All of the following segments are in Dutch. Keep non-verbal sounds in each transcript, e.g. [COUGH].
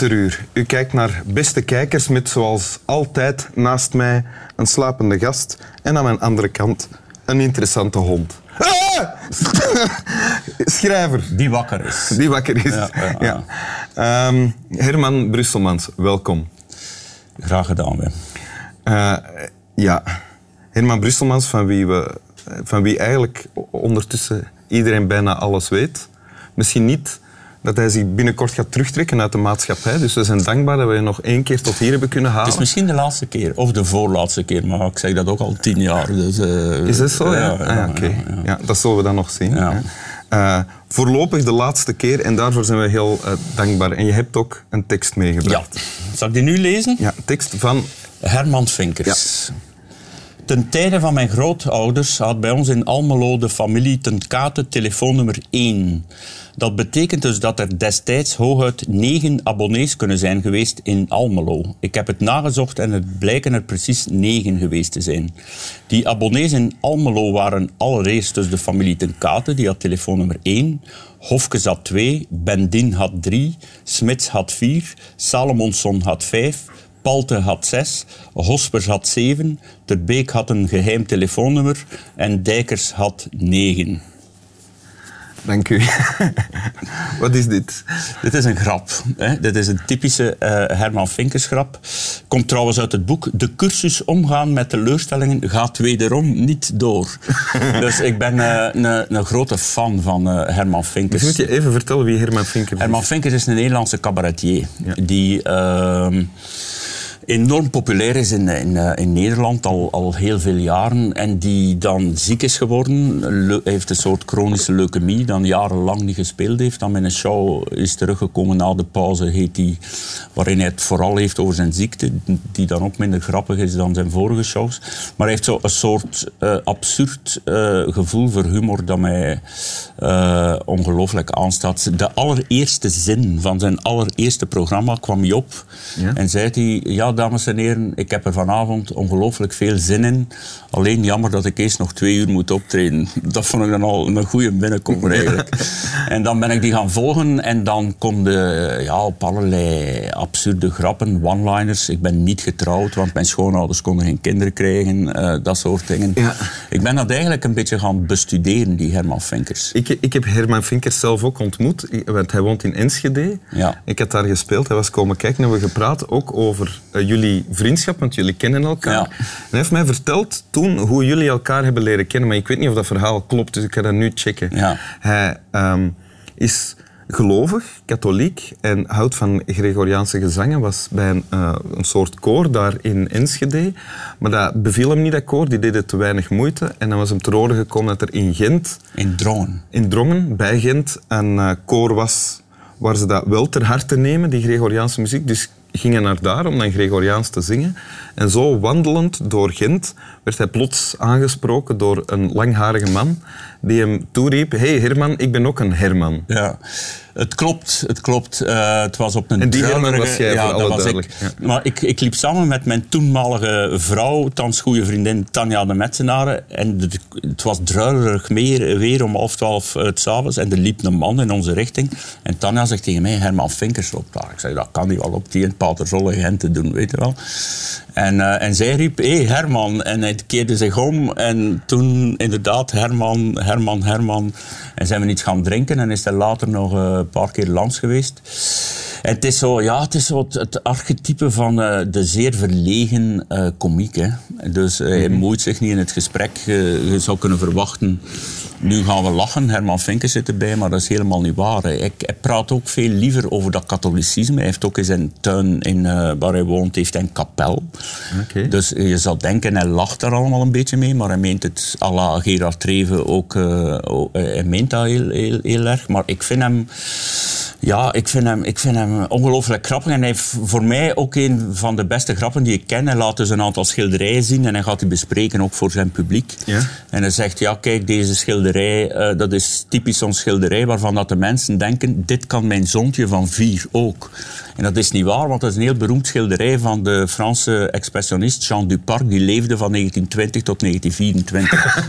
Winteruur. U kijkt naar beste kijkers met zoals altijd naast mij een slapende gast en aan mijn andere kant een interessante hond. Ah! [LAUGHS] Schrijver. Die wakker is. Die wakker is. Ja, ja, ja. Ehm, Herman Brusselmans, welkom. Graag gedaan, Wim. Eh, ja, Herman Brusselmans, van wie, we, van wie eigenlijk ondertussen iedereen bijna alles weet. Misschien niet dat hij zich binnenkort gaat terugtrekken uit de maatschappij. Dus we zijn dankbaar dat we je nog één keer tot hier hebben kunnen halen. Het is misschien de laatste keer, of de voorlaatste keer, maar ik zeg dat ook al tien jaar. Dus, eh, Is dat zo? Ja, Ja, Ah, ja, oké. ja, ja. Ja, dat zullen we dan nog zien. Ja. Eh, voorlopig de laatste keer en daarvoor zijn we heel eh, dankbaar. En je hebt ook een tekst Ja. meegebracht. Zal ik die nu lezen? Ja, tekst van... Herman Vinkers. Ten tijde van mijn grootouders had bij ons in Almelo de familie ten kate telefoonnummer 1. Dat betekent dus dat er destijds hooguit negen abonnees kunnen zijn geweest in Almelo. Ik heb het nagezocht en het blijken er precies negen geweest te zijn. Die abonnees in Almelo waren allereerst dus de familie ten kate, die had telefoonnummer 1. Hofkes had 2, Bendin had 3, Smits had 4, Salomonsson had 5, Palte had 6, Hospers had 7, Ter Beek had een geheim telefoonnummer en Dijkers had 9. Dank u. [LAUGHS] Wat is dit? Dit is een grap. Hè? Dit is een typische eh, Herman Vinkers grap. Komt trouwens uit het boek De cursus omgaan met teleurstellingen gaat wederom niet door. [LAUGHS] dus ik ben eh, een, grote fan van eh, Herman Vinkers. Dus moet je even vertellen wie Herman Vinker is? Herman Vinkers is een Nederlandse cabaretier Ja. die ehm, enorm populair is in, in, eh, in Nederland al, al heel veel jaren en die dan ziek is geworden. Le- heeft een soort chronische leukemie, dan jarenlang niet gespeeld heeft. Dan met een show is teruggekomen na de pauze, heet die, waarin hij het vooral heeft over zijn ziekte, die dan ook minder grappig is dan zijn vorige shows. Maar hij heeft zo een soort eh, absurd eh, gevoel voor humor dat mij eh, ongelooflijk aanstaat. De allereerste zin van zijn allereerste programma kwam hij op Ja? en zei hij, ja dames en heren, ik heb er vanavond ongelooflijk veel zin in. Alleen jammer dat ik eerst nog twee uur moet optreden. [LAUGHS] Dat vond ik dan al een goede binnenkomer eigenlijk. [LAUGHS] en dan ben ik die gaan volgen en dan kom je ja, op allerlei absurde grappen, one-liners. Ik ben niet getrouwd, want mijn schoonouders konden geen kinderen krijgen. eh, dat soort dingen. Ja. Ik ben dat eigenlijk een beetje gaan bestuderen, die Herman Vinkers. Ik, ik heb Herman Vinkers zelf ook ontmoet, want hij woont in Enschede. Ja. Ik had daar gespeeld, hij was komen kijken en we hebben gepraat ook over eh, jullie vriendschap, want jullie kennen elkaar. Ja. Hij heeft mij verteld toen hoe jullie elkaar hebben leren kennen, maar ik weet niet of dat verhaal klopt, dus ik ga dat nu checken. Ja. Hij ehm, is gelovig, katholiek en houdt van Gregoriaanse gezangen. Was bij een, eh, een soort koor daar in Enschede. Maar dat beviel hem niet, dat koor. Die deed het te weinig moeite. En dan was hem te horen gekomen dat er in Gent In Drongen. in Drongen, bij Gent, een eh, koor was waar ze dat wel ter harte nemen, die Gregoriaanse muziek. Dus gingen naar daar om dan Gregoriaans te zingen. En zo wandelend door Gent werd hij plots aangesproken door een langharige man die hem toeriep, hey Herman, ik ben ook een Herman. Ja, het klopt. Het klopt. Eh, het was op een En die Herman was jij, ja, voor dat alle was ik. ja. Maar ik, ik liep samen met mijn toenmalige vrouw, thans goede vriendin Tanja de Metsenaren. En de- het was druilerig meer, weer om half twaalf uh, s'avonds. En er liep een man in onze richting. En Tanja zegt tegen mij, Herman Vinkers loopt daar. Ik zei, dat kan niet wel op die in Paterzolle Gent te doen, weet je wel. En, eh, en zij riep, hé hey, Herman. En hij keerde zich om. En toen inderdaad Herman, Herman, Herman. En zijn we iets gaan drinken. En is hij later nog eh, een paar keer langs geweest. Het is zo, ja, het is zo het, het archetype van eh, de zeer verlegen eh komiek. Hè. Dus eh, hij moeit zich niet in het gesprek. Je, zou kunnen verwachten, nu gaan we lachen. Herman Vinkers zit erbij, maar dat is helemaal niet waar. Hij, hij praat ook veel liever over dat katholicisme. Hij heeft ook in zijn tuin in, waar hij woont, heeft hij een kapel. Dus je zou denken, hij lacht daar allemaal een beetje mee, maar hij meent het à la Gerard Treven ook, hij meent dat heel, heel, heel erg. Maar ik vind hem, ja, ik vind hem, ik vind hem ongelooflijk grappig. En hij heeft voor mij ook een van de beste grappen die ik ken. Hij laat dus een aantal schilderijen zien en hij gaat die bespreken ook voor zijn publiek. Ja. En hij zegt, ja kijk, deze schilderij, eh, dat is typisch zo'n schilderij waarvan dat de mensen denken, dit kan mijn zoontje van vier ook. En dat is niet waar, want dat is een heel beroemd schilderij van de Franse expressionist Jean Duparc, die leefde van 1920 tot 1924.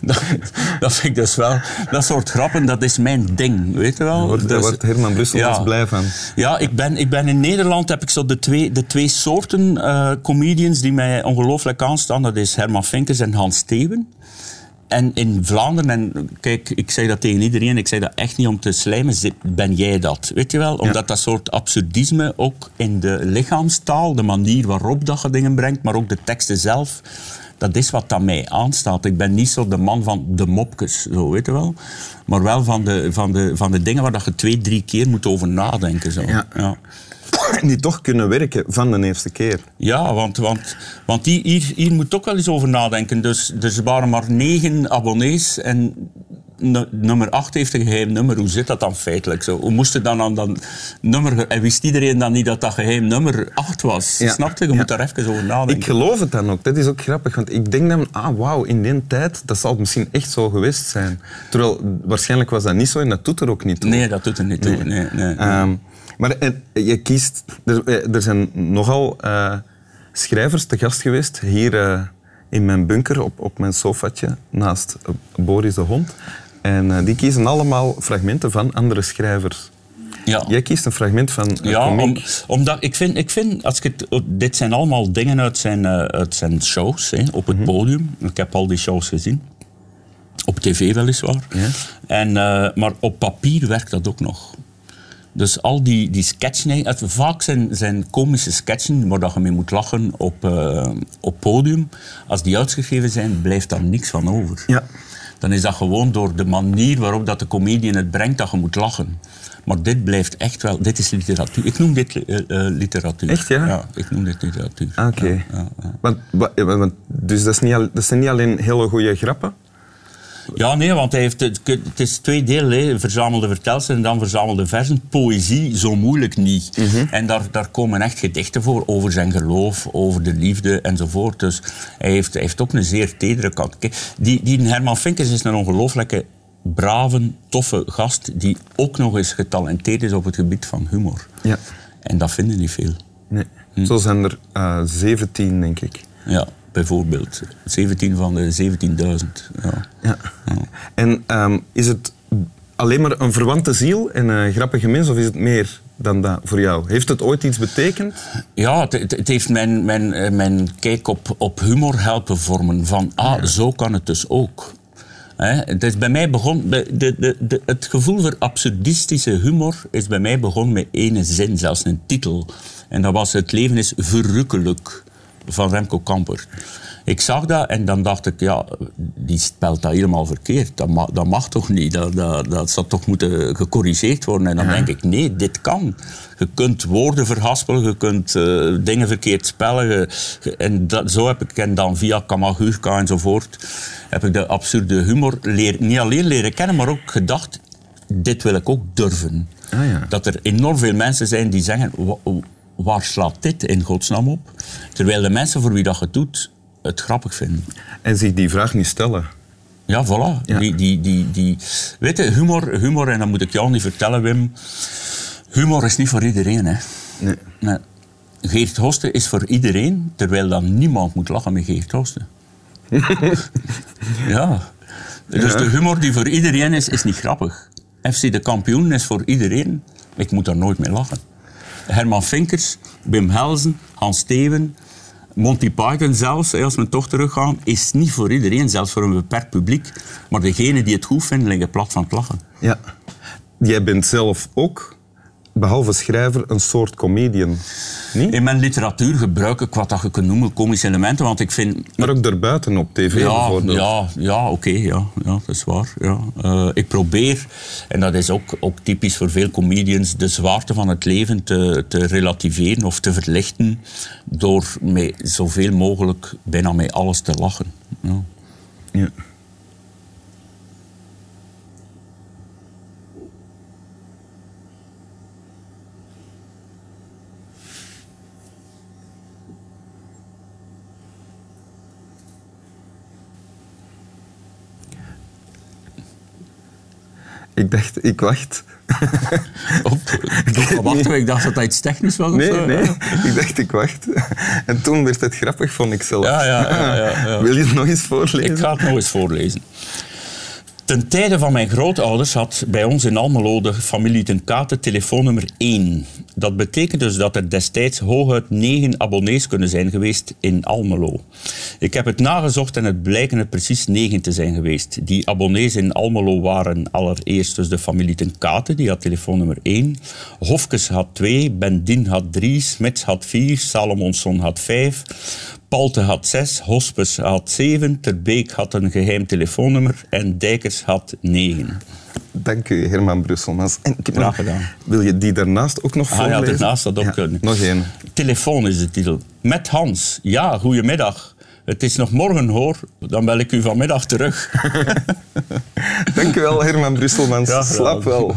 [LAUGHS] dat, dat vind ik dus wel, dat soort grappen, dat is mijn ding, weet je wel? Wordt, Dus, wordt Herman Brussel Ja. Ja, ik ben, ik ben in Nederland heb ik zo de twee, de twee soorten eh, comedians die mij ongelooflijk aanstaan. Dat is Herman Vinkers en Hans Steven. En in Vlaanderen, en kijk, ik zeg dat tegen iedereen, ik zeg dat echt niet om te slijmen, ben jij dat. Weet je wel? Omdat dat soort absurdisme ook in de lichaamstaal, de manier waarop dat je dingen brengt, maar ook de teksten zelf, dat is wat dat mij aanstaat. Ik ben niet zo de man van de mopjes, zo weet je wel. Maar wel van de, van de, van de dingen waar dat je twee, drie keer moet over nadenken. Zo. Ja. Ja. [COUGHS] Die toch kunnen werken van de eerste keer. Ja, want, want, want hier, hier, hier moet ook wel eens over nadenken. Dus, dus er waren maar negen abonnees en nummer acht heeft een geheim nummer. Hoe zit dat dan feitelijk zo? Hoe moest het dan aan dat nummer... En wist iedereen dan niet dat dat geheim nummer acht was? Ja. Snap je? Je Ja. moet daar even over nadenken. Ik geloof het dan ook. Dat is ook grappig, want ik denk dan, ah wauw, in die tijd, dat zal het misschien echt zo geweest zijn. Terwijl, waarschijnlijk was dat niet zo en dat doet er ook niet toe. Nee, dat doet er niet toe. Nee, nee, nee. Ehm, maar eh, je kiest... Er, eh, er zijn nogal eh, schrijvers te gast geweest hier in mijn bunker op, op mijn sofatje naast Boris de Hond. En eh, die kiezen allemaal fragmenten van andere schrijvers. ja. Jij kiest een fragment van een Ja, om, omdat ik vind, ik vind als ik het, dit zijn allemaal dingen uit zijn, eh, uit zijn shows hè, op het Mhm. podium. Ik heb al die shows gezien. Op tv weliswaar. Ja. En, eh, maar op papier werkt dat ook nog. Dus al die, die sketchen, het- vaak zijn, zijn komische sketchen waar dat je mee moet lachen op, op podium. Als die uitgegeven zijn, blijft daar niks van over. Ja. Dan is dat gewoon door de manier waarop dat de comedian het brengt dat je moet lachen. Maar dit blijft echt wel, dit is literatuur. Ik noem dit eh, eh, literatuur. Echt, ja? Ja, ik noem dit literatuur. Ah, Oké. Ja, ja, ja. Want, wa- ja, want, dus dat, is niet dat zijn niet alleen hele goede grappen. Ja, nee, want hij heeft, het, is twee delen. Hè. Verzamelde vertelsels en dan verzamelde versen. Poëzie zo moeilijk niet. Mhm. En daar, daar komen echt gedichten voor over zijn geloof, over de liefde enzovoort. Dus hij heeft, hij heeft ook een zeer tedere kant. Kijk, die, die Herman Vinkers is een ongelooflijke, brave, toffe gast die ook nog eens getalenteerd is op het gebied van humor. Ja. En dat vinden niet veel. Nee. Hm. Zo zijn er eh 17, denk ik. Ja, bijvoorbeeld. 17 van de 17.000. Ja. Ja. En ehm, is het alleen maar een verwante ziel en een grappige mens, of is het meer dan dat voor jou? Heeft het ooit iets betekend? Ja, het, heeft mijn, mijn, eh, mijn kijk op, op humor helpen vormen. Van, ah, zo kan het dus ook. Het is bij mij begon, de, de, de, de- het gevoel voor absurdistische humor is bij mij begonnen met ene zin, zelfs een titel. En dat was Het leven is verrukkelijk van Remco Kamper. Ik zag dat en dan dacht ik, ja, die spelt dat helemaal verkeerd. Dat, ma- dat mag toch niet? Dat, dat, dat zou toch moeten gecorrigeerd worden? En dan denk ik, nee, dit kan. Je kunt woorden verhaspelen, je kunt eh, dingen verkeerd spellen. je- en dat, zo heb ik, en dan via Kamagurka enzovoort, heb ik de absurde humor leer, niet alleen leren kennen, maar ook gedacht, dit wil ik ook durven. Ah, ja. Dat er enorm veel mensen zijn die zeggen, "Wa- waar slaat dit in godsnaam op? Terwijl de mensen voor wie dat je doet, het grappig vinden. En zich die vraag niet stellen. Ja, voilà. Ja. Die, die, die, die, weet je, humor, humor, en dat moet ik jou niet vertellen, Wim. Humor is niet voor iedereen, hè. Nee. Nee. Geert Hoste is voor iedereen, terwijl dan niemand moet lachen met Geert Hoste. [LAUGHS] ja. Dus de humor die voor iedereen is, is niet grappig. FC de kampioen is voor iedereen. Ik moet daar nooit mee lachen. Herman Vinkers, Wim Helsen, Hans Steven, Monty Python zelfs, als we toch teruggaan, is niet voor iedereen, zelfs voor een beperkt publiek. Maar degenen die het goed vinden, liggen plat van het lachen. Ja. Jij bent zelf ook, behalve schrijver, een soort comedian. Niet? In mijn literatuur gebruik ik wat dat je kunt noemen komische elementen, want ik vind Maar ook daarbuiten op tv Ja, bijvoorbeeld. ja, ja oké, ja, ja, dat is waar. Ja. Eh, ik probeer, en dat is ook, ook typisch voor veel comedians, de zwaarte van het leven te, te relativeren of te verlichten door met zoveel mogelijk bijna met alles te lachen. Ja. Ja. Ik dacht, ik wacht. [LAUGHS] Op, weet wacht, niet. ik dacht dat dat iets technisch was. of Nee, zo, nee, ja. ik dacht, ik wacht. En toen werd het grappig, vond ik zelf. Ja, ja, ja, ja, ja. [LAUGHS] Wil je het nog eens voorlezen? Ik ga het nog eens voorlezen. Ten tijde van mijn grootouders had bij ons in Almelo de familie ten Kate telefoonnummer 1. Dat betekent dus dat er destijds hooguit 9 abonnees kunnen zijn geweest in Almelo. Ik heb het nagezocht en het blijken er precies 9 te zijn geweest. Die abonnees in Almelo waren allereerst dus de familie ten Kate, die had telefoonnummer 1. Hofkes had 2, Bendin had 3, Smits had 4, Salomonson had 5. Palte had 6, Hospes had 7, Terbeek had een geheim telefoonnummer en Dijkers had 9. Dank u, Herman Brusselmans. En ik heb Graag nog- gedaan. Wil je die daarnaast ook nog Ah ja, voorlezen? daarnaast dat ook Ja, kunnen. Nog één. Telefoon is de titel. Met Hans. Ja, goedemiddag. Het is nog morgen hoor, dan bel ik u vanmiddag terug. [LAUGHS] Dank u wel, Herman Brusselmans. Gedaan. Slaap wel. [LAUGHS]